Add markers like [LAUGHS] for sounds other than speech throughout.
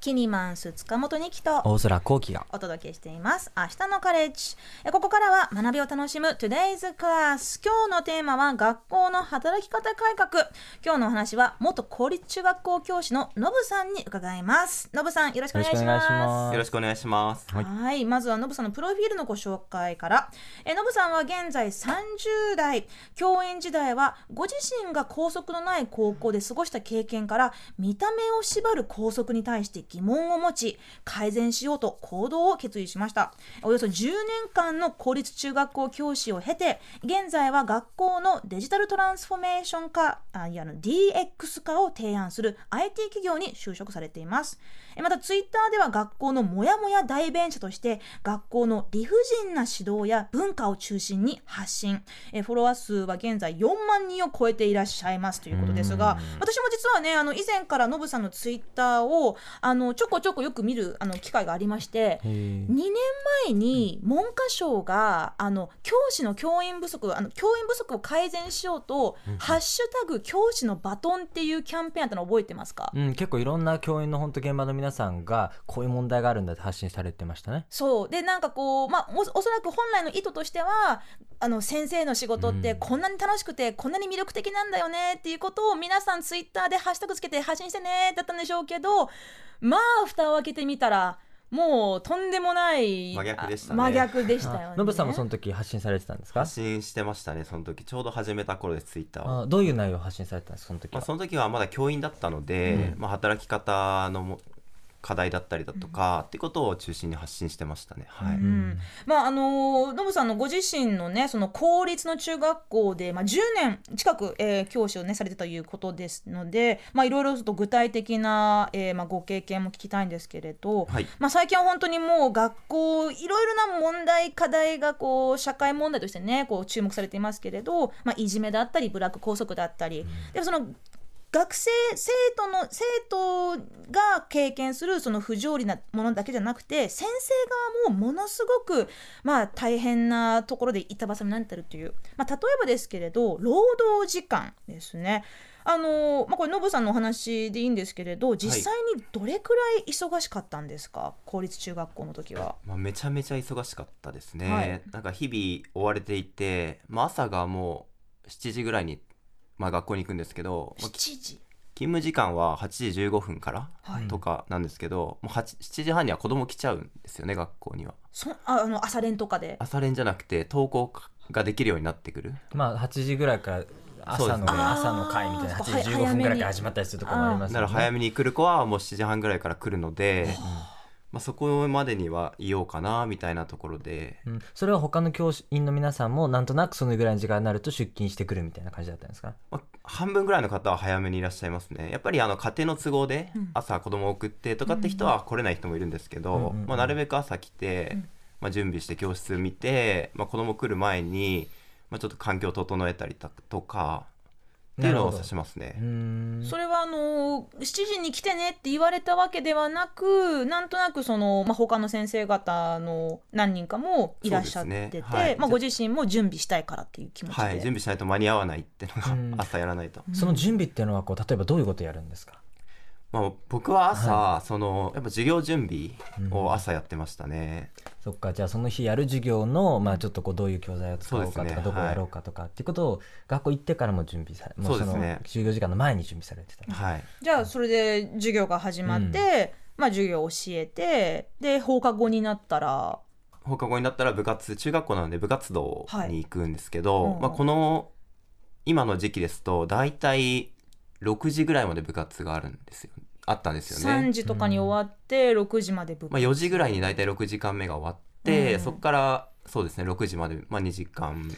キニマンス塚本二木と大空幸輝が。お届けしています。明日のカレッジ。えここからは学びを楽しむ Today's Class 今日のテーマは学校の働き方改革。今日のお話は元公立中学校教師のノブさんに伺います。ノブさんよろしくお願いします。よろしくお願いします。はい。まずはノブさんのプロフィールのご紹介から。えノブさんは現在30代。教員時代はご自身が校則のない高校で過ごした経験から見た目を縛る校則に対して疑問を持ち改善しようと行動を決意しました。およそ10年間の公立中学校教師を経て現在は学校のデジタルトランスフォーメーション化あいや DX 化を提案する IT 企業に就職されています。またツイッターでは学校のモヤモヤ代弁者として学校の理不尽な指導や文化を中心に発信。えフォロワー数は現在4万人を超えていらっしゃいますということですが私も実はねあの以前からノブさんのツイッターをあのちょこちょこよく見るあの機会がありまして2年前に文科省があの教師の教員不足あの教員不足を改善しようと「ハッシュタグ教師のバトン」っていうキャンペーンあったの覚えてますか、うん、結構いろんな教員の本当現場の皆さんがこういう問題があるんだって発信されてましたね。そう。でなんかこう、まあ、おおそらく本来の意図としてはあの先生の仕事ってこんなに楽しくて、こんなに魅力的なんだよねっていうことを皆さんツイッターでハッシュタグつけて発信してねだったんでしょうけどまあ蓋を開けてみたらもうとんでもない真逆でしたね。真逆でしたよね。ノブさんもその時発信されてたんですか？発信してましたね。その時ちょうど始めた頃ですツイッターを。あどういう内容を発信されてたんですかその時まあ、は？その時はまだ教員だったので、まあ、働き方のも課題だったりだとか、ってことを中心に発信してましたね。はい。うん。まああのノブさんのご自身のねその公立の中学校で、まあ、10年近く、えー教師をねされてたということですのでまあいろいろと具体的な、えーまあ、ご経験も聞きたいんですけれど、はい。まあ、最近は本当にもう学校いろいろな問題課題がこう社会問題としてねこう注目されていますけれど、まあ、いじめだったりブラック校則だったり、でもその学生生徒の生徒が経験するその不条理なものだけじゃなくて先生側もものすごくまあ大変なところで板挟みになってるという、まあ、例えばですけれど労働時間ですね。あのまあ、これノブさんのお話でいいんですけれど実際にどれくらい忙しかったんですか、公立中学校の時は。まあ、めちゃめちゃ忙しかったですね。はいなんか日々追われていて、まあ、朝がもう7時ぐらいに、まあ、学校に行くんですけど、まあ7時？勤務時間は8時15分からはいとかなんですけど、もう8 7時半には子供来ちゃうんですよね学校には。そああの朝練とかで？朝練じゃなくて登校ができるようになってくる。まあ8時ぐらいから朝の、ね朝の会みたいなあー8時15分ぐらいから始まったりするところもありますよね。だから早めに来る子はもう7時半ぐらいから来るので、まあ、そこまでにはいようかなみたいなところで、うん、それは他の教員の皆さんもなんとなくそのぐらいの時間になると出勤してくるみたいな感じだったんですか？まあ、半分ぐらいの方は早めにいらっしゃいますね。やっぱりあの家庭の都合でうん朝子供を送ってとかって人は来れない人もいるんですけど、うん。まあ、なるべく朝来て、うん。まあ、準備して教室見て、まあ、子供来る前に、まあ、ちょっと環境を整えたりだとかっていうのを指しますね。それはあの7時に来てねって言われたわけではなくなんとなくその、まあ、他の先生方の何人かもいらっしゃってて、ね。はい。まあ、ご自身も準備したいからっていう気持ちで、はい、準備しないと間に合わないっていううん。のが朝やらないと、その準備っていうのはこう例えばどういうことやるんですか？まあ、僕は朝、そのやっぱ授業準備を朝やってましたね、そっかじゃあその日やる授業の、まあ、ちょっとこうどういう教材を使おうかとか、そうですね。どこをやろうかとかっていうことを学校行ってからも準備されもうそうのそですね授業時間の前に準備されてた、はい。じゃあそれで授業が始まって、まあ、授業を教えてで放課後になったら放課後になったら部活中学校なので部活動に行くんですけど、はい。うん。まあ、この今の時期ですと大体6時ぐらいまで部活があるんですよ。あったんですよ3ね、時とかに終わって6時まで部まあ、4時ぐらいに大体6時間目が終わって、うん。そこからそうですね6時まで、まあ、2時間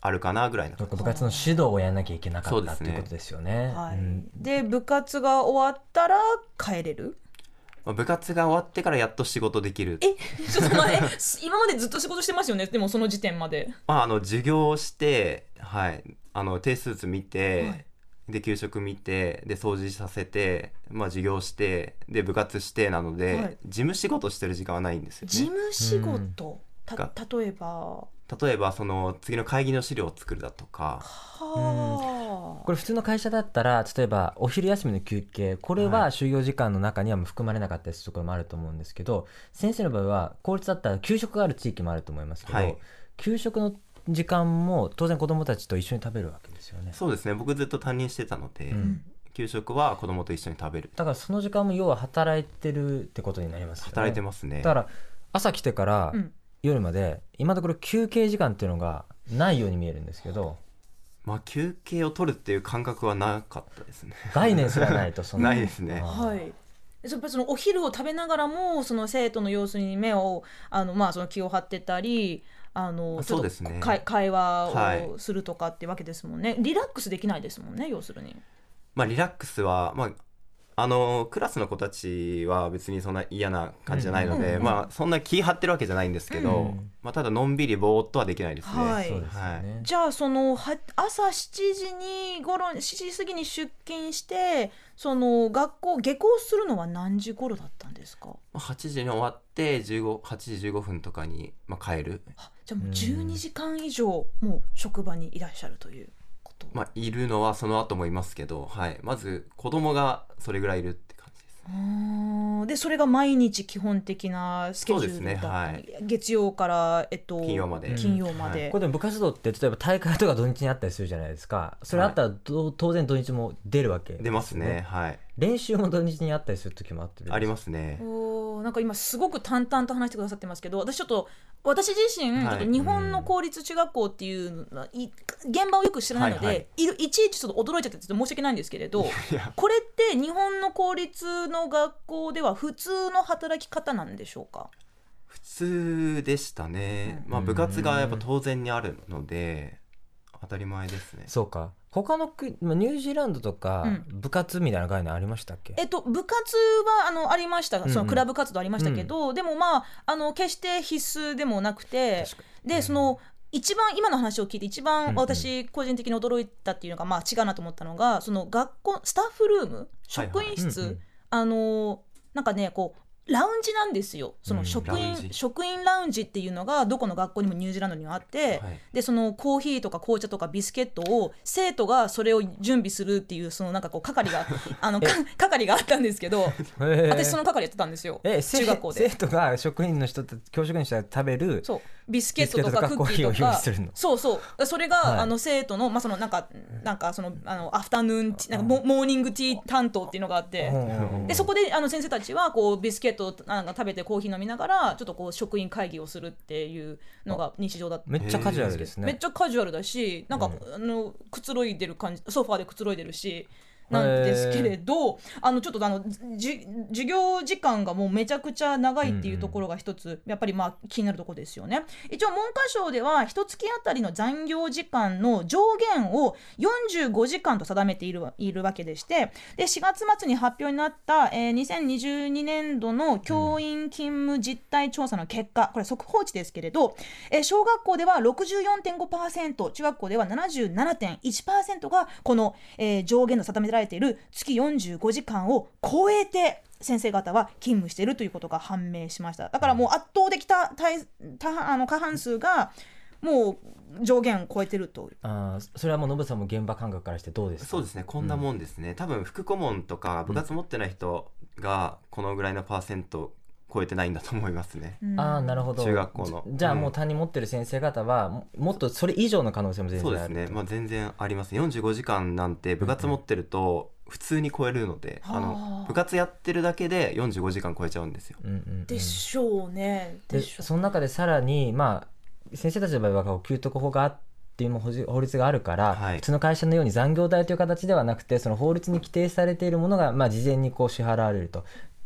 あるかなぐらいの部活の指導をやらなきゃいけなかったっていうことですよね。はいうん。で部活が終わったら帰れる？まあ、部活が終わってからやっと仕事できる。えちょっと待って。[LAUGHS] 今までずっと仕事してますよね？でもその時点まで。まあ、あの授業をして、はい、あの定数図見て、はいで給食見てで掃除させて、まあ、授業してで部活してなので、はい。事務仕事してる時間はないんですよ事ね。務仕事、たが例えば？例えばその次の会議の資料を作るだとか。ははあ。これ普通の会社だったら例えばお昼休みの休憩。これははい。就業時間の中にはもう含まれなかったりするところもあると思うんですけど先生の場合は公立だったら給食がある地域もあると思いますけど、はい。給食の時間も当然子どもたちと一緒に食べるわけですよね。そうですね。僕ずっと担任してたので、うん。給食は子供と一緒に食べる。だからその時間も要は働いてるってことになりますよね。働いてますね。だから朝来てからうん。夜まで今のところ休憩時間っていうのがないように見えるんですけどまあ休憩を取るっていう感覚はなかったですね。概念すらないとそのな。いですね。はい。やっぱりそのお昼を食べながらもその生徒の様子に目をあのまあその気を張ってたりあのあちょっとそうですね。会会話はい。をするとかってわけですもんね、リラックスできないですもんね要するに。まあリラックスはまああのクラスの子たちは別にそんな嫌な感じじゃないので、うんうんまあそんな気張ってるわけじゃないんですけど、うん。まあただのんびりぼーっとはできないですね、はい。そうですよね、じゃあそのは朝7時に頃7時過ぎに出勤してその学校下校するのは何時頃だったんですか？まあ8時に終わって15 8時15分とかに、まあ、帰る。あじゃあもううん。12時間以上もう職場にいらっしゃるということ、まあ、いるのはその後もいますけど、はい、まず子供がそれぐらいいるって感じです。でそれが毎日基本的なスケジュールだったそうですね月曜から、えっと、金曜まで。金曜まで、これでも部活動って例えば大会とか土日にあったりするじゃないですか。それあったらど当然土日も出るわけ出ますね。はい練習も土日にあったりする時もあってありますね。おーなんか今すごく淡々と話してくださってますけど私ちょっと私自身、はい。ちょっと日本の公立中学校っていうのはい現場をよく知らないので、はいはい。いるいちいちちょっと驚いちゃってて申し訳ないんですけれどいやこれって日本の公立の学校では普通の働き方なんでしょうか？普通でしたね、うん。まあ、部活がやっぱ当然にあるので当たり前ですね。そうか他の国まあニュージーランドとかう部活みたいな概念ありましたっけ、えっと、部活はあのありました、んうん。そのクラブ活動ありましたけど、でもまああの決して必須でもなくて確かでその一番今の話を聞いて一番うんうん。私個人的に驚いたっていうのが、まあ、違うなと思ったのがその学校スタッフルームはい。職員室、うんうん。あのなんかねこうラウンジなんですよ。その職員、ラウンジ。職員ラウンジっていうのがどこの学校にもニュージーランドにはあって、はい。でそのコーヒーとか紅茶とかビスケットを生徒がそれを準備するっていうそのなんかこう係が [LAUGHS] あのか係があったんですけどへー私その係やってたんですよ。え中学校で。生徒が職員の人と教職員の人が食べるそうビスケットとかクッキーとか。そうそう。それが、はい。あの生徒の,、まあ、そのなんかなんかそのあのアフタヌーンティーなんかモモーニングティー担当っていうのがあって。うん。でそこであの先生たちはこうビスケットをなんか食べてコーヒー飲みながらちょっとこう職員会議をするっていうのが日常だっためっちゃカジュアルですね。めっちゃカジュアルだしなんか、あのくつろいでる感じソファーでくつろいでるしなんですけれどあのちょっとあのじ授業時間がもうめちゃくちゃ長いっていうところが一つ、やっぱりまあ気になるところですよね。一応文科省では一月あたりの残業時間の上限を45時間と定めているわいるわけでしてで4月末に発表になった、えー2022年度の教員勤務実態調査の結果これ速報値ですけれど、えー小学校では64.5%中学校では77.1%がこの、えー上限の定められている月45時間を超えて先生方は勤務しているということが判明しました。だからもう圧倒的た大大あの過半数がもう上限を超えてるとあーそれはもうノブさんも現場感覚からしてどうですか？そうですね。こんなもんですね、多分副顧問とか部活持ってない人がこのぐらいのパーセント超えてないんだと思いますね、ああなるほど中学校のじじゃあもう担任持ってる先生方はももっとそれ以上の可能性も全そう然あるですね、まあ、全然あります45時間なんて部活持ってると普通に超えるので、あはあの部活やってるだけで45時間超えちゃうんですようんうんうんでしょうねででその中でさらにまあ先生たちの場合は給特法があっていう法律法律があるから、はい普通の会社のように残業代という形ではなくてその法律に規定されているものが、まあ、事前にこう支払われると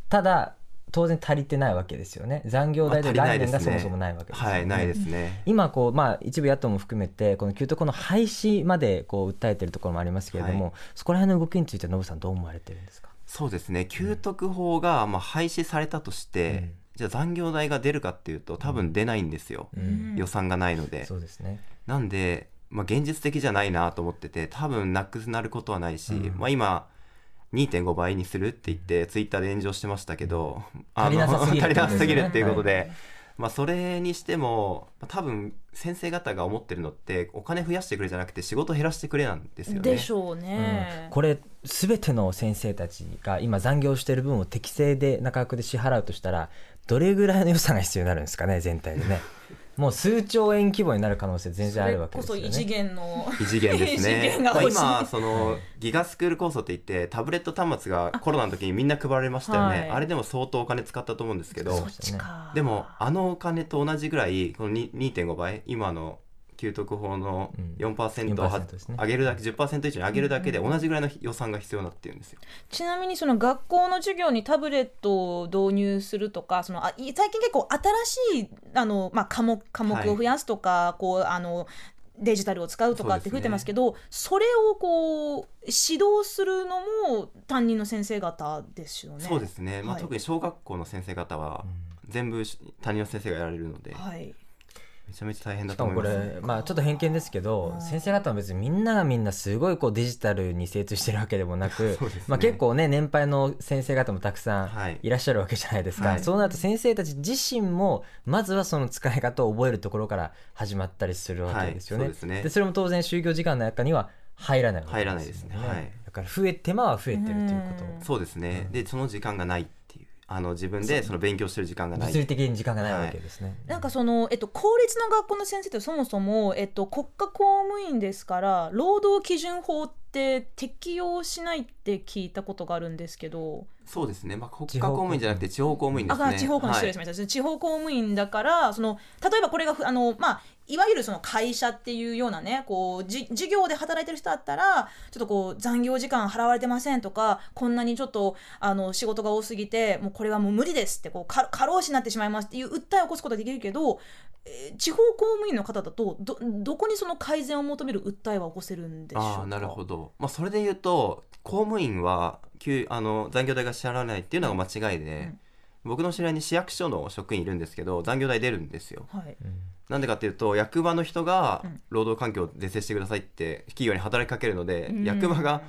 ただ当然足りてないわけですよね。残業代というまあ概念がそもそもないわけですよね、はいないですね、今こう、まあ、一部野党も含めてこの給特法の廃止までこう訴えているところもありますけれども、はい。そこら辺の動きについてノブさんどう思われてるんですか？そうですね。給特法がまあ廃止されたとして、うん。じゃあ残業代が出るかっていうと多分出ないんですよ、うん。予算がないので。そうですね。なんで、まあ、現実的じゃないなと思ってて多分なくなることはないし、うん。まあ、今2.5倍にするって言ってツイッターで炎上してましたけど、あ足りなさすぎる足りなさすぎるっていうことで、まあそれにしてもまあ多分先生方が思ってるのってお金増やしてくれじゃなくて仕事減らしてくれなんですよね。でしょううん。ね、これ全ての先生たちが今残業している分を適正でな価格で支払うとしたらどれぐらいの予算が必要になるんですかね全体でねもう数兆円規模になる可能性全然あるわけですよね。それこそ異次元の異次元ですね。まあ今そのギガスクール構想って言ってタブレット端末がコロナの時にみんな配られましたよね。はい。あれでも相当お金使ったと思うんですけど。そっちか。でもあのお金と同じぐらいこのに2.5倍今の給特法のうん。4%をは4%ですね。上げるだけ10%以上に上げるだけで同じぐらいの予算が必要になっているんですよ。ちなみにその学校の授業にタブレットを導入するとかそのあい最近結構新しいあの、まあ、科目科目を増やすとか、こうあのデジタルを使うとかって増えてますけどそれをこう指導するのも担任の先生方ですよね。そうですね。まあはい。特に小学校の先生方は全部担任の先生がやられるので。はい、めちゃめちゃ大変だしかもこと思います。れ、まあ、ちょっと偏見ですけどうん先生方は別にみんながみんなすごいこうデジタルに精通してるわけでもなく、[LAUGHS] ね。まあ、結構ね年配の先生方もたくさんはい。いらっしゃるわけじゃないですか、はい。そうなると先生たち自身もまずはその使い方を覚えるところから始まったりするわけですよね。はい。そうですね。それも当然就業時間の中には入らないわけ入らないですね。はい。だから増え手間は増えてるということ。うん。そうですね。でその時間がないあの自分でその勉強してる時間がない。物理的に時間がないわけですね。なんかその、えっと、公立の学校の先生ってそもそも、えっと、国家公務員ですから労働基準法って適用しないって聞いたことがあるんですけど、そうですね。まあ国家公務員じゃなくて地方公務員ですね。あ地方公務員失礼しました、地方公務員だからその例えばこれがふあの、まあ、いわゆるその会社っていうようなねこうじ事業で働いてる人だったらちょっとこう残業時間払われてませんとかこんなにちょっとあの仕事が多すぎてもうこれはもう無理ですってこうか過労死になってしまいますっていう訴えを起こすことができるけど、えー地方公務員の方だとどどこにその改善を求める訴えは起こせるんでしょうか？ああなるほど。まあそれで言うと公務員は給あの残業代が支払わないっていうのが間違いで、僕の知り合いに市役所の職員いるんですけど残業代出るんですよ。はい。なんでかっていうと役場の人がうん。労働環境を是正してくださいって企業に働きかけるので、うん。役場が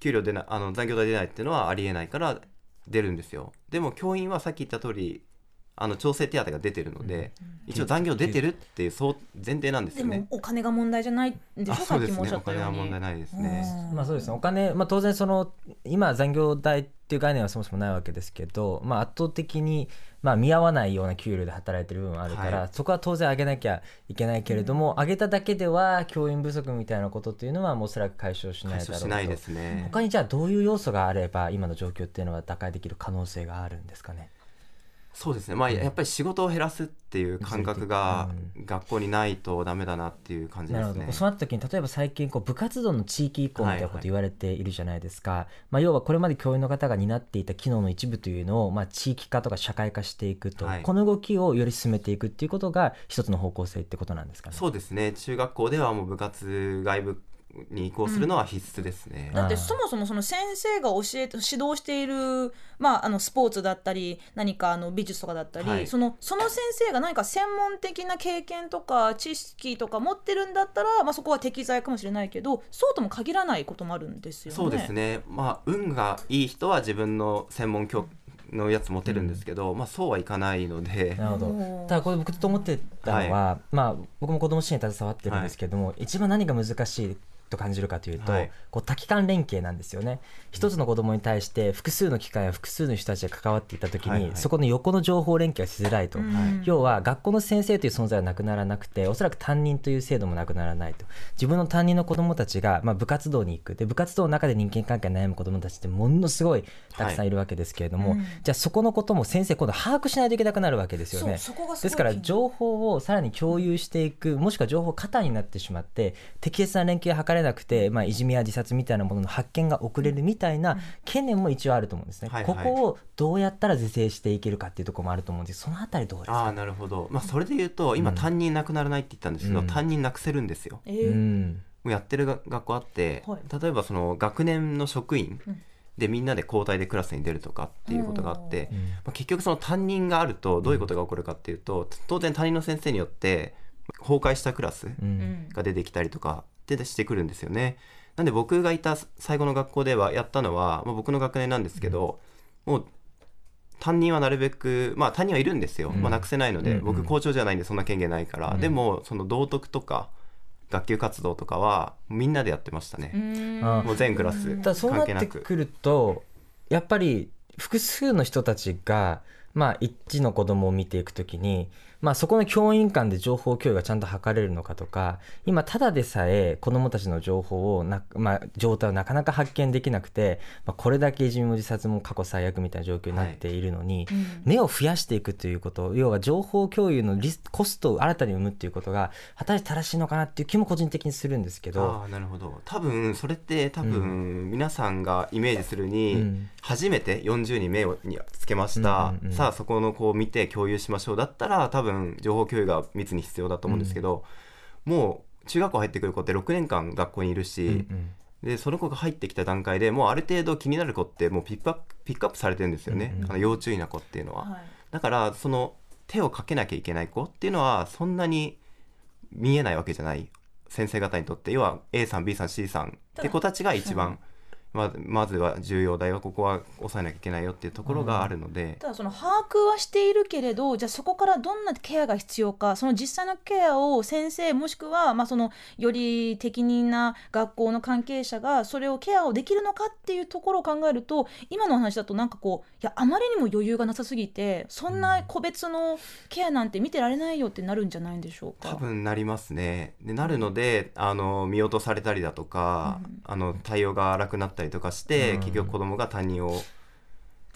給料出ないあの残業代出ないっていうのはありえないから出るんですよ。でも教員はさっき言った通りあの調整手当が出てるので、一応残業出てるっていうそう前提なんですでよね。もお金が問題じゃないんでしょ？あさっきもおっそうですね。おしゃったように。金は問題ないですね。うん。まあそうですね。お金、まあ、当然その今残業代っていう概念はそもそもないわけですけど、まあ、圧倒的にまあ見合わないような給料で働いてる部分はあるから、はい。そこは当然上げなきゃいけないけれども、上げただけでは教員不足みたいなことっていうのはもうおそらく解消しないだろうと。解消しないですね。他にじゃあどういう要素があれば今の状況っていうのは打開できる可能性があるんですかね？そうですね、まあ、やっぱり仕事を減らすっていう感覚が学校にないとダメだなっていう感じですね。なるほど。そうなった時に例えば最近こう部活動の地域移行みたいなこと言われているじゃないですか、まあ、要はこれまで教員の方が担っていた機能の一部というのをまあ地域化とか社会化していくと、はい。この動きをより進めていくっていうことが一つの方向性ってことなんですかね。そうですね。中学校ではもう部活外部に移行するのは必須ですね。だってそもそもその先生が教えて指導している、まあ、あのスポーツだったり何かあの美術とかだったり、はい。そのその先生が何か専門的な経験とか知識とか持ってるんだったら、まあ、そこは適材かもしれないけどそうとも限らないこともあるんですよね。そうですね、まあ、運がいい人は自分の専門教のやつ持てるんですけど、まあ、そうはいかないので、なるほど。ただこれ僕と思ってたのは、まあ、僕も子ども支援に携わってるんですけども、一番何が難しいと感じるかというと、はい。こう多機関連携なんですよね。一つの子どもに対して複数の機関や複数の人たちが関わっていった時に、はいはい。そこの横の情報連携がしづらいと、うん。要は学校の先生という存在はなくならなくておそらく担任という制度もなくならないと。自分の担任の子どもたちが、まあ、部活動に行く。で部活動の中で人間関係に悩む子どもたちってものすごいたくさんいるわけですけれども、はい。うん。じゃあそこのことも先生今度把握しないといけなくなるわけですよね。ですから情報をさらに共有していくもしくは情報過多になってしまって適切な連携が図れなくて、まあ、いじめや自殺みたいなものの発見が遅れるみたいな懸念も一応あると思うんですね、はいはいここをどうやったら是正していけるかっていうところもあると思うんです。そのあたりどうですか？ああなるほど、まあ、それで言うと今、うん。担任なくならないって言ったんですけど、うん。担任なくせるんですよ。えーうん。もうやってるが学校あって、はい。例えばその学年の職員うん。でみんなで交代でクラスに出るとかっていうことがあって、うん。まあ、結局その担任があるとどういうことが起こるかっていうと当然担任の先生によって崩壊したクラスううんん。が出てきたりとかでしてくるんですよね。なんで僕がいた最後の学校ではやったのは、まあ、僕の学年なんですけど、もう担任はなるべくまあ担任はいるんですよ、うん。まあ、なくせないので、うんうん。僕校長じゃないんでそんな権限ないから、うん。でもその道徳とか学級活動とかはみんなでやってましたね、あもう全クラスただそうなってくるとやっぱり複数の人たちがまあ一の子供を見ていくときにまあそこの教員間で情報共有がちゃんと図れるのかとか今ただでさえ子供たちの情報をな、まあ、状態をなかなか発見できなくて、まあ、これだけいじめも自殺も過去最悪みたいな状況になっているのに、目を増やしていくということ要は情報共有のリスコストを新たに生むっていうことが果たして正しいのかなっていう気も個人的にするんですけど。ああなるほど。多分それって多分皆さんがイメージするに、うん。初めて40に目をにつけました、うんうんうんさあそこの子を見て共有しましょうだったら多分情報共有が密に必要だと思うんですけど、もう中学校入ってくる子って6年間学校にいるし、うんうん。でその子が入ってきた段階でもうある程度気になる子ってもうピックアップピックアップされてるんですよね、うんうんあの要注意な子っていうのは。はい。だからその手をかけなきゃいけない子っていうのはそんなに見えないわけじゃない。先生方にとって要は A さん B さん C さんって子たちが一番ままずは重要だよここは抑えなきゃいけないよっていうところがあるので、ただその把握はしているけれどじゃあそこからどんなケアが必要かその実際のケアを先生もしくは、まあ、そのより適任な学校の関係者がそれをケアをできるのかっていうところを考えると今の話だとなんかこういやあまりにも余裕がなさすぎてそんな個別のケアなんて見てられないよってなるんじゃないんでしょうか？多分なりますね。でなるのであの見落とされたりだとか、あの対応が荒くなったりとかして、うん。結局子供が担任を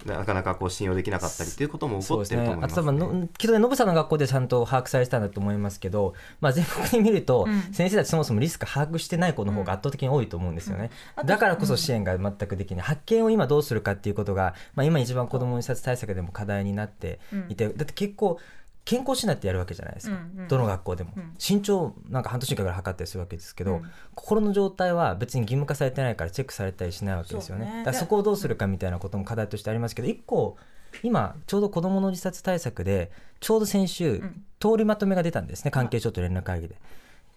なかなかこう信用できなかったりっていうことも起こってると思います、あと多分のきっとねノブさんの学校でちゃんと把握されてたんだと思いますけど、まあ、全国で見ると、うん。先生たちそもそもリスク把握してない子の方が圧倒的に多いと思うんですよね、あとだからこそ支援が全くできない。発見を今どうするかっていうことが、まあ、今一番子ども自殺対策でも課題になっていて、だって結構健康診断ってやるわけじゃないですか、うんうん。どの学校でも、うん。身長なんか半年に1回ぐらい測ったりするわけですけど、うん。心の状態は別に義務化されてないからチェックされたりしないわけですよねね。だからそこをどうするかみたいなことも課題としてありますけど一個今ちょうど子どもの自殺対策でちょうど先週、ん。通りまとめが出たんですね。関係省と連絡会議で。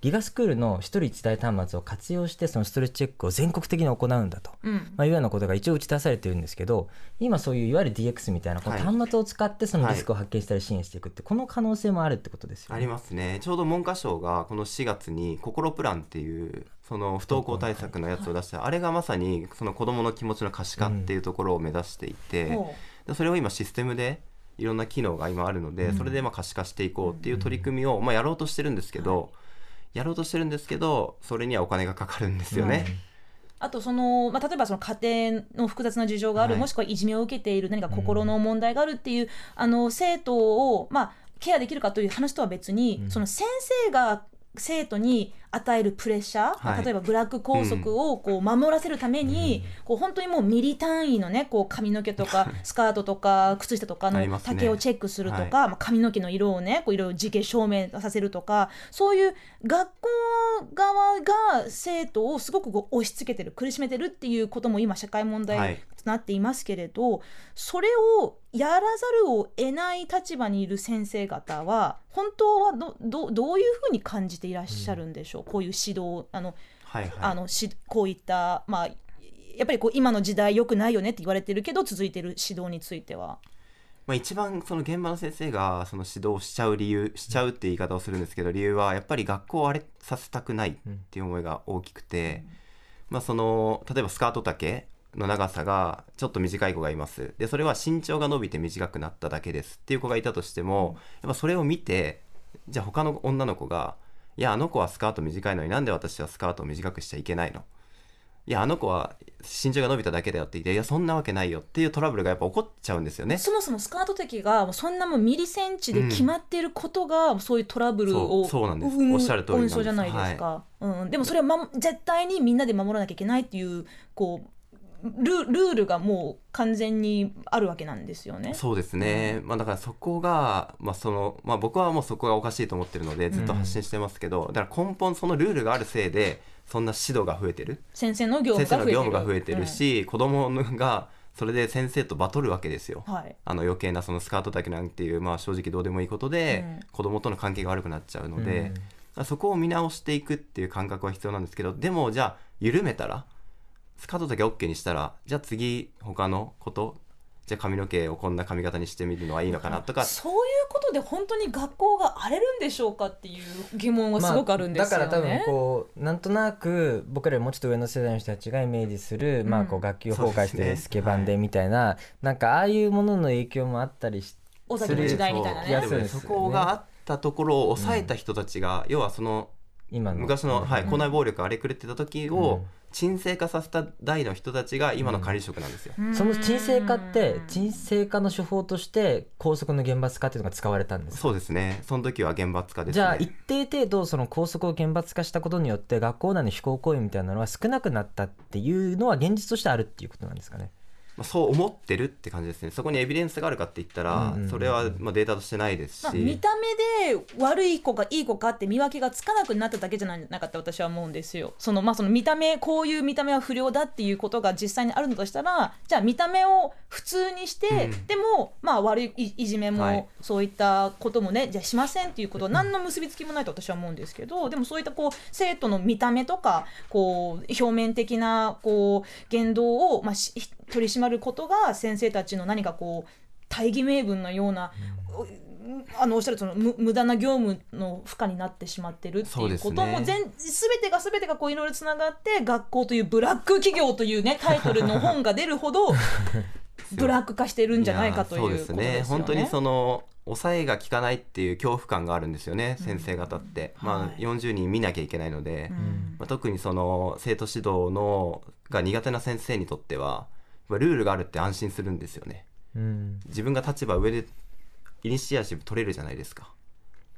ギガスクールの一人一台端末を活用してそのストレスチェックを全国的に行うんだと、うん。まあ、いうようなことが一応打ち出されてるんですけど今そういういわゆる DX みたいなこのはい。端末を使ってそのリスクを発見したり支援していくって、この可能性もあるってことですよね。ありますね。ちょうど文科省がこの4月に「心プラン」っていうその不登校対策のやつを出して、あれがまさにその子どもの気持ちの可視化っていうところを目指していて、ほでそれを今システムでいろんな機能が今あるので、それでまあ可視化していこうっていう取り組みをまあやろうとしてるんですけど、やろうとしてるんですけどそれにはお金がかかるんですよね。あとその、まあ、例えばその家庭の複雑な事情がある、はい。もしくはいじめを受けている何か心の問題があるっていう、あの生徒を、まあ、ケアできるかという話とは別に、その先生が生徒に与えるプレッシャー、まあはい。例えばブラック校則をこう守らせるために、こう本当にもうミリ単位のねこう髪の毛とか [LAUGHS] スカートとか靴下とかの丈をチェックするとか、はい。まあ、髪の毛の色をねこういろいろ時系証明させるとかそういう学校側が生徒をすごくこう押し付けてる苦しめてるっていうことも今社会問題はい。となっていますけれど、それをやらざるを得ない立場にいる先生方は本当はどどどういうふうに感じていらっしゃるんでしょう、こういう指導あのはいはい。あのしこういったまあやっぱりこう今の時代良くないよねって言われてるけど続いてる指導については。まあ、一番その現場の先生がその指導しちゃう理由しちゃうって言い方をするんですけど理由はやっぱり学校をあれさせたくないっていう思いが大きくて、まあ、その例えばスカート丈の長さがちょっと短い子がいます。でそれは身長が伸びて短くなっただけですっていう子がいたとしてもやっぱそれを見てじゃあ他の女の子が「いやあの子はスカート短いのになんで私はスカートを短くしちゃいけないの?」いやあの子は身長が伸びただけだよって言っていやそんなわけないよっていうトラブルがやっぱ起こっちゃうんですよね。そもそもスカート丈がそんなもうミリセンチで決まっていることが、そういうトラブルをそうなんです。おっしゃる通りなんです。じゃないですか、うん、でもそれは、ま、絶対にみんなで守らなきゃいけないっていうこうルルールがもう完全にあるわけなんですよね。そうですね、まあ、だからそこが、まあそのまあ、僕はもうそこがおかしいと思ってるのでずっと発信してますけど、だから根本そのルールがあるせいでそんな指導が増えてる。先生の業務が増えてる。業務が増えてるし、子供がそれで先生とバトるわけですよ。うんはい。あの余計なそのスカート丈なんていう、まあ、正直どうでもいいことで、うん。子供との関係が悪くなっちゃうので、うん。そこを見直していくっていう感覚は必要なんですけどでもじゃあ緩めたらスカート丈 OK にしたらじゃあ次他のことじゃあ髪の毛をこんな髪型にしてみるのはいいのかなとか。そういうことで本当に学校が荒れるんでしょうかっていう疑問がすごくあるんですよね。まあ、だから多分こうなんとなく僕らよりもうちょっと上の世代の人たちがイメージする、まあこう学級崩壊してスケバンでみたいな、なんかああいうものの影響もあったりし尾崎の時代みたいなね。ね。そこがあったところを抑えた人たちが、要はその今の。昔の、はい、うん。校内暴力が荒れくれてた時を沈静化させた代の人たちが今の管理職なんですよ。その沈静化ってうん沈静化の手法として高速の厳罰化っていうのが使われたんですそうですねその時は厳罰化ですね。じゃあ一定程度その校則を厳罰化したことによって学校内の非行行為みたいなのは少なくなったっていうのは現実としてあるっていうことなんですかね？まあ、そう思ってるって感じですね。そこにエビデンスがあるかって言ったら、うんうんうんそれはまあデータとしてないですし、まあ、見た目で悪い子かいい子かって見分けがつかなくなっただけじゃないなかって私は思うんですよ。そのまあその見た目こういう見た目は不良だっていうことが実際にあるのとしたらじゃあ見た目を普通にして、うん。でもまあ悪いいいじめも、はい。そういったこともねじゃあしませんっていうことは何の結びつきもないと私は思うんですけどでもそういったこう生徒の見た目とかこう表面的なこう言動を、まあ、し取り締まることが先生たちの何かこう大義名分のような、あのおっしゃるその無無駄な業務の負荷になってしまってるっていうことも全、全てが全てがこういろいろつながって学校というブラック企業というねタイトルの本が出るほど [LAUGHS] ブラック化してるんじゃないかということですよね。やそうですね。本当にその抑えが効かないっていう恐怖感があるんですよね、先生方って、まあ、はい40人見なきゃいけないので、うん。まあ、特にその生徒指導のが苦手な先生にとってはまあルールがあるって安心するんですよね。うん。自分が立場上でイニシアチブ取れるじゃないですか。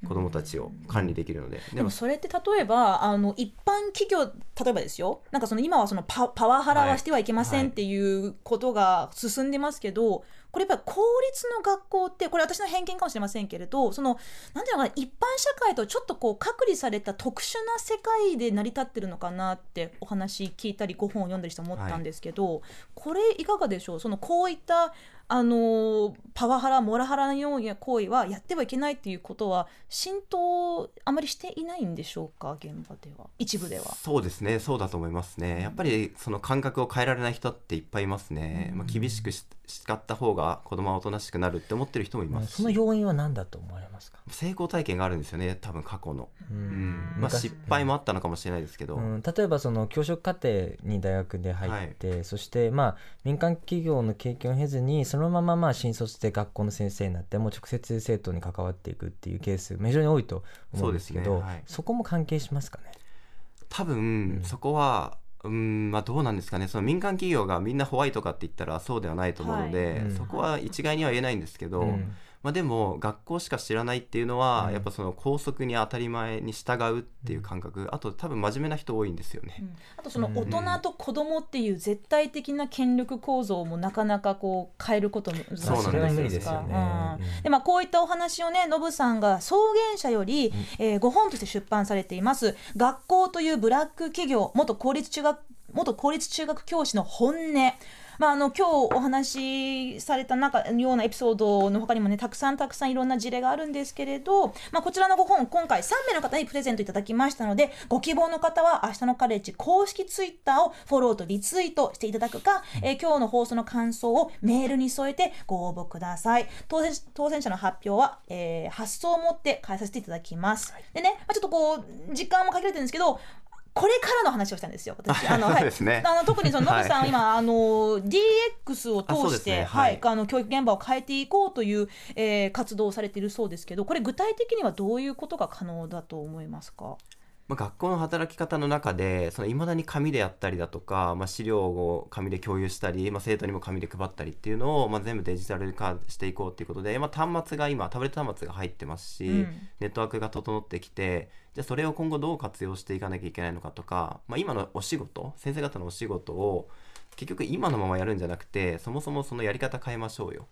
子供たちを管理できるので、でもそれって例えばあの一般企業例えばですよ。なんかその今はそのパパワハラはしてはいけませんっていうことが進んでますけど、これやっぱり公立の学校ってこれ私の偏見かもしれませんけれどそのなんていうのかな一般社会とちょっとこう隔離された特殊な世界で成り立ってるのかなってお話聞いたりご本を読んだりして思ったんですけど、これいかがでしょう？そのこういったあのパワハラモラハラのような行為はやってはいけないっていうことは浸透あまりしていないんでしょうか現場では？一部では。そうですね。そうだと思いますね。やっぱりその感覚を変えられない人っていっぱいいますね、まあ、厳しくし叱った方が子供はおとなしくなるって思ってる人もいますし。その要因は何だと思われますか、成功体験があるんですよね。多分過去の、ううん。んまあ、昔失敗もあったのかもしれないですけど、うん、例えばその教職課程に大学で入って、そしてまあ民間企業の経験を経ずにそのまままあ新卒で学校の先生になってもう直接生徒に関わっていくっていうケース非常に多いと思うんですけどね。はい。こも関係しますかね？多分そこはうんまあどうなんですかね。その民間企業がみんなホワイトかって言ったらそうではないと思うので、はい。うん。そこは一概には言えないんですけど、うんまあ、でも学校しか知らないっていうのは、うん。やっぱその校則に当たり前に従うっていう感覚、あと多分真面目な人多いんですよね。うん。あとその大人と子供っていう絶対的な権力構造もなかなかこう変えること難しいですね。うんうん。でまあ、こういったお話をねノブさんが草原社より、えーご本として出版されています「学校というブラック企業元公立中学元公立中学教師の本音」まあ、あの今日お話しされた中ようなエピソードの他にもねたくさんたくさんいろんな事例があるんですけれど、まあ、こちらのご本今回3名の方にプレゼントいただきましたのでご希望の方は明日のカレッジ公式ツイッターをフォローとリツイートしていただくか、えー今日の放送の感想をメールに添えてご応募ください。当選当選者の発表は、えー発送をもって返させていただきます、でね、まあ、ちょっとこう時間も限られてるんですけどこれからの話をしたんですよ [LAUGHS] 私。あの、はい。ね。あの特にそのノブさんは今、あの DX を通して、ね。はい。はい。あの教育現場を変えていこうという、えー活動をされているそうですけどこれ具体的にはどういうことが可能だと思いますか？まあ、学校の働き方の中でその未だに紙でやったりだとか、まあ、資料を紙で共有したり、まあ、生徒にも紙で配ったりっていうのを、まあ、全部デジタル化していこうっていうことで、まあ、端末が今タブレット端末が入ってますし、うん。ネットワークが整ってきてじゃあそれを今後どう活用していかなきゃいけないのかとか、まあ、今のお仕事先生方のお仕事を結局今のままやるんじゃなくてそもそもそのやり方変えましょうよ。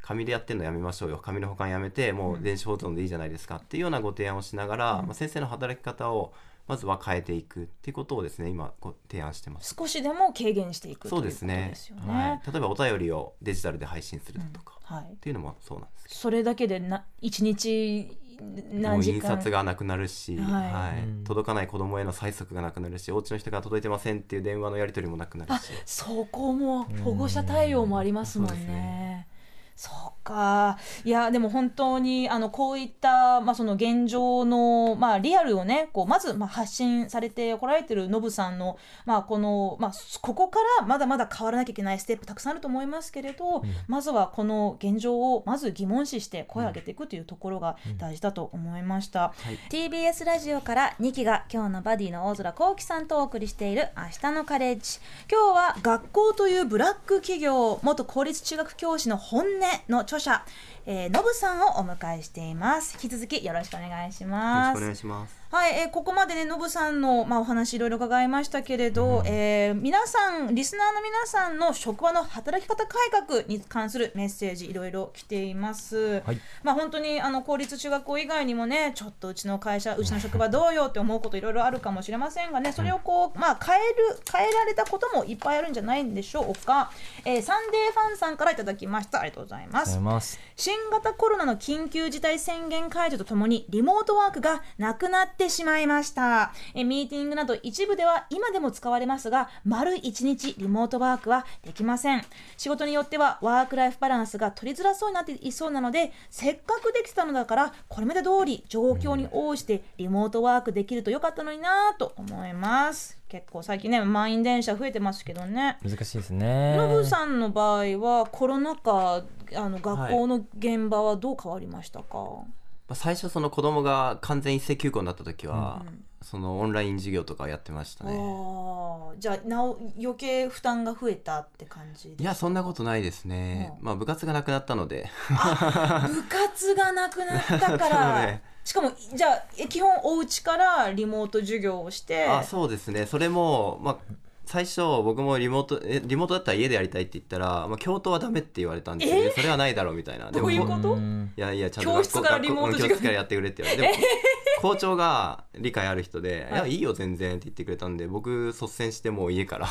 紙でやってるのやめましょうよ。紙の保管やめてもう電子保存でいいじゃないですか。っていうようなご提案をしながら、まあ、先生の働き方をまずは変えていくっていうことをですね今ご提案してます。少しでも軽減していくそうですね。ですよね。はい、例えばお便りをデジタルで配信するだとか、はい。っていうのもそうなんですそれだけでな1日もう印何時間？刷がなくなるし、はい。はい。うん。届かない子供への催促がなくなるしお家の人が届いてませんっていう電話のやり取りもなくなるあし。そこも保護者対応もありますもんね。そうか。いやでも本当にあのこういった、まあ、その現状の、まあ、リアルをねこうまず、まあ、発信されてこられてるノブさんの、まあこのまあ、ここからまだまだ変わらなきゃいけないステップたくさんあると思いますけれど、まずはこの現状をまず疑問視して声を上げていくというところが大事だと思いました。い。TBS ラジオから2期が今日のバディの大空幸輝さんとお送りしている明日のカレッジ。今日は学校というブラック企業元公立中学教師の本音の著者、えー、のぶさんをお迎えしています引き続きよろしくお願いしますろしくお願いします。はい、えーここまでね、ノブさんの、まあ、お話いろいろ伺いましたけれど、えー皆さん、リスナーの皆さんの職場の働き方改革に関するメッセージいろいろ来ています。はいまあ、本当にあの公立中学校以外にもね、ちょっとうちの会社、うちの職場どうよって思うこといろいろあるかもしれませんがね、それをこう、まあ、変える、変えられたこともいっぱいあるんじゃないんでしょうか。えーサンデーファンさんからいただきました。ありがとうございますありがとうござい。ます新型コロナの緊急事態宣言解除とともにリモートワークがなくなってしまいました。えミーティングなど一部では今でも使われますが丸1日リモートワークはできません。仕事によってはワークライフバランスが取りづらそうになっていそうなのでせっかくできてたのだからこれまで通り状況に応じてリモートワークできるとよかったのになと思います。結構最近ね満員電車増えてますけどね。難しいですね。ノブさんの場合はコロナ禍あの学校の現場はどう変わりましたか、まあ最初その子供が完全一斉休校になった時は、そのオンライン授業とかやってましたね。じゃあなお余計負担が増えたって感じいやそんなことないですね。うん。まあ部活がなくなったので、部活がなくなったか [LAUGHS] そうら、ね。しかもじゃあえ基本お家からリモート授業をして。あそうですね。それもまあ最初僕もリモートえリモートだったら家でやりたいって言ったら、まあ教頭はダメって言われたんですよ。ね。それはないだろうみたいな。でもどういうこと？うん。いやいやちゃんと教室からリモート授業学校教室からやってくれって言われて。でも校長が理解ある人で「いやい。いよ全然」って言ってくれたんで僕率先してもう家から。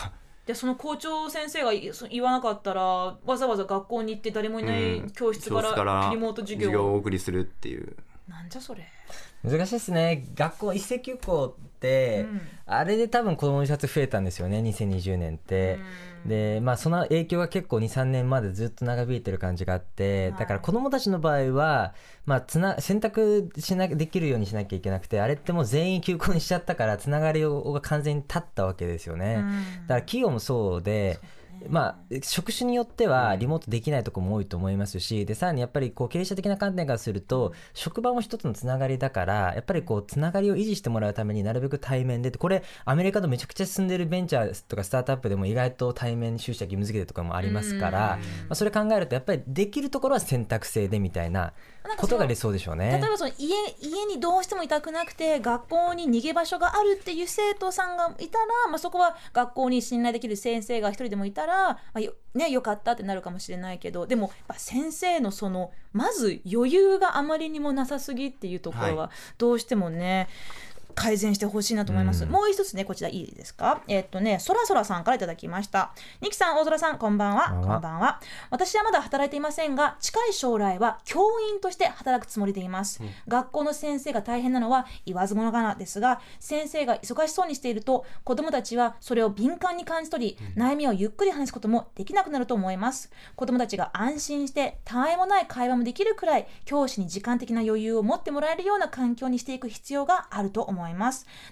でその校長先生が言わなかったらわざわざ学校に行って誰もいないうん。教室からリモート授業を、をお送りするっていう。なんじゃそれ、難しいですね。学校一斉休校うん。あれで多分子供の自殺増えたんですよね2020年って、でまあその影響が結構23年までずっと長引いてる感じがあって、はい。だから子供たちの場合は、まあ、つな選択しなできるようにしなきゃいけなくてあれってもう全員休校にしちゃったからつながりをが完全に立ったわけですよね、うん。だから企業もそうでまあ、職種によってはリモートできないところも多いと思いますしでさらにやっぱりこう経営者的な観点からすると職場も一つのつながりだからやっぱりこうつながりを維持してもらうためになるべく対面でこれアメリカとめちゃくちゃ進んでるベンチャーとかスタートアップでも意外と対面出社義務付けてるとかもありますから、まあ、それ考えるとやっぱりできるところは選択制でみたいなことが理想でしょうね。例えばその家家にどうしてもいたくなくて学校に逃げ場所があるっていう生徒さんがいたら、まあ、そこは学校に信頼できる先生が一人でもいたら、まあよね、よかったってなるかもしれないけどでも先生のそのまず余裕があまりにもなさすぎっていうところはどうしてもね、改善してほしいなと思います、うん。もう一つねこちらいいですか？えっとねそらそらさんからいただきました。ニキさん大空さんこんばんは。こんばんは。私はまだ働いていませんが近い将来は教員として働くつもりでいます、学校の先生が大変なのは言わずものがなですが先生が忙しそうにしていると子どもたちはそれを敏感に感じ取り、悩みをゆっくり話すこともできなくなると思います。子どもたちが安心してたわいもない会話もできるくらい教師に時間的な余裕を持ってもらえるような環境にしていく必要があると思います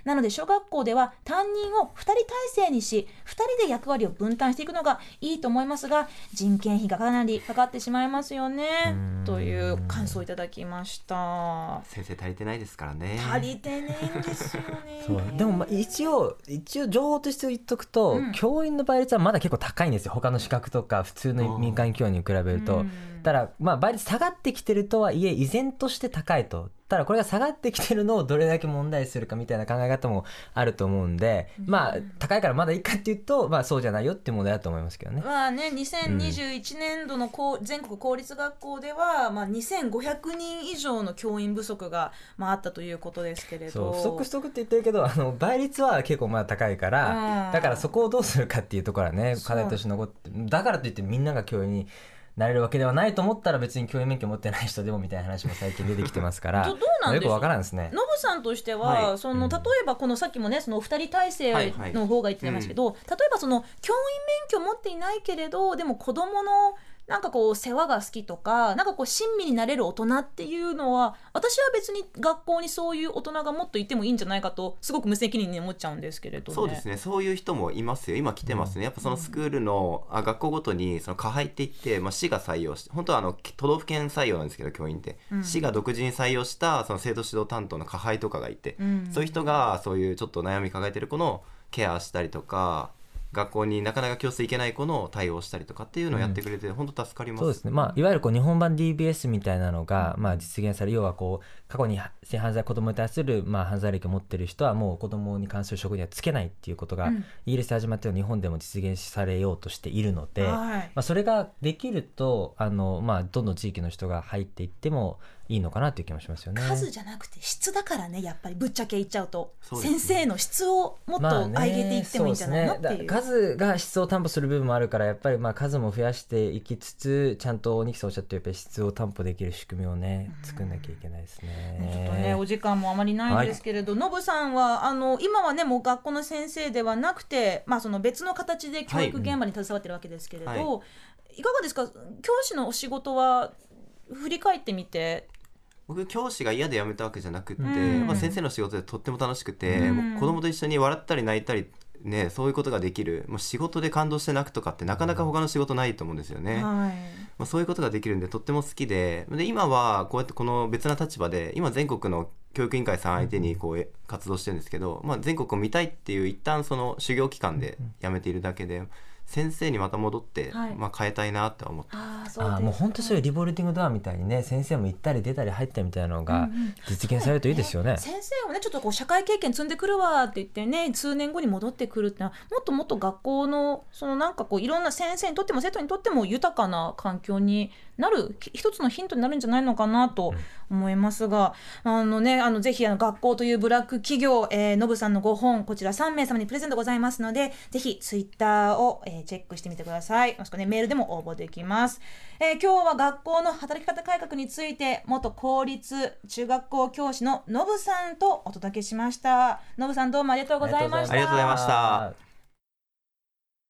なので小学校では担任を2人体制にし2人で役割を分担していくのがいいと思いますが人件費がかなりかかってしまいますよね。という感想をいただきました。先生足りてないですからね。足りてねえんですよね。[LAUGHS] そう。でもまあ一応一応情報として言っとくと、うん。教員の倍率はまだ結構高いんですよ。他の資格とか普通の民間教員に比べると、うんただまあ倍率下がってきてるとはいえ依然として高いと。ただこれが下がってきてるのをどれだけ問題視するかみたいな考え方もあると思うんで、まあ高いからまだいいかっていうとまあそうじゃないよっていう問題だと思いますけどね。まあね、2021年度のこう全国公立学校では、まあ、2500人以上の教員不足が、まあ、あったということですけれど。不足不足って言ってるけどあの倍率は結構まだ高いから、うん。だからそこをどうするかっていうところはね課題として残ってだからといってみんなが教員になれるわけではないと思ったら別に教員免許持ってない人でもみたいな話も最近出てきてますから。どどうなんよくわからんですね。ノブさんとしては、はい。その例えばこのさっきもねそのお二人体制はいはいの方が言ってましたけど、例えばその教員免許持っていないけれどでも子供のなんかこう世話が好きとかなんかこう親身になれる大人っていうのは私は別に学校にそういう大人がもっといてもいいんじゃないかとすごく無責任に思っちゃうんですけれどね。そうですね。そういう人もいますよ。今来てますね。やっぱそのスクールの、あ学校ごとにその加配って言って、まあ、市が採用して本当はあの都道府県採用なんですけど教員って、うん。市が独自に採用したその生徒指導担当の加配とかがいて、うん。そういう人がそういうちょっと悩み抱えてる子のケアしたりとか学校になかなか教室行けない子の対応したりとかっていうのをやってくれて、本当助かります。そうですね、まあ、いわゆるこう日本版 DBS みたいなのが、まあ、実現され要はこう過去に性犯罪子供に対する、まあ、犯罪歴を持っている人はもう子供に関する職にはつけないっていうことが、うん。イギリスで始まって日本でも実現されようとしているので、はい。まあ、それができるとあの、まあ、どんどん地域の人が入っていってもいいのかなという気もしますよね。数じゃなくて質だからねやっぱりぶっちゃけ言っちゃうと。ね。先生の質をもっと上げていってもいいんじゃないの？っていう。数が質を担保する部分もあるからやっぱりまあ数も増やしていきつつちゃんとニキさんおっしゃったように質を担保できる仕組みをね作んなきゃいけないですね。ねちょっとねお時間もあまりないんですけれど、ノブさんはあの今はねもう学校の先生ではなくて、まあ、その別の形で教育現場に携わってるわけですけれど、はい。い、かがですか？教師のお仕事は振り返ってみて僕教師が嫌で辞めたわけじゃなくて、うん。まあ、先生の仕事でとっても楽しくて、うん。もう子供と一緒に笑ったり泣いたりね、そういうことができる。もう仕事で感動して泣くとかってなかなか他の仕事ないと思うんですよね、まはい。あ、そういうことができるんでとっても好きでで今はこうやってこの別な立場で今全国の教育委員会さん相手にこうえ活動してるんですけど、まあ、全国を見たいっていう一旦その修行期間で辞めているだけで先生にまた戻って、はい。まあ、変えたいなって思って。ああもう本当そういうリボルティングドアみたいにね先生も行ったり出たり入ったりみたいなのがうん。うん実現されるといいですよね。先生もねちょっとこう社会経験積んでくるわって言ってね数年後に戻ってくるってのはもっともっと学校のそのなんかこういろんな先生にとっても生徒にとっても豊かな環境になるひ一つのヒントになるんじゃないのかなと思いますが、あのねあのぜひあの学校というブラック企業、えー、のぶさんのご本こちら3名様にプレゼントございますのでぜひツイッターを、えーチェックしてみてください。もしくはねメールでも応募できます、えー今日は学校の働き方改革について元公立中学校教師ののぶさんとお届けしました。のぶさんどうもありがとうございました。ありがとうございました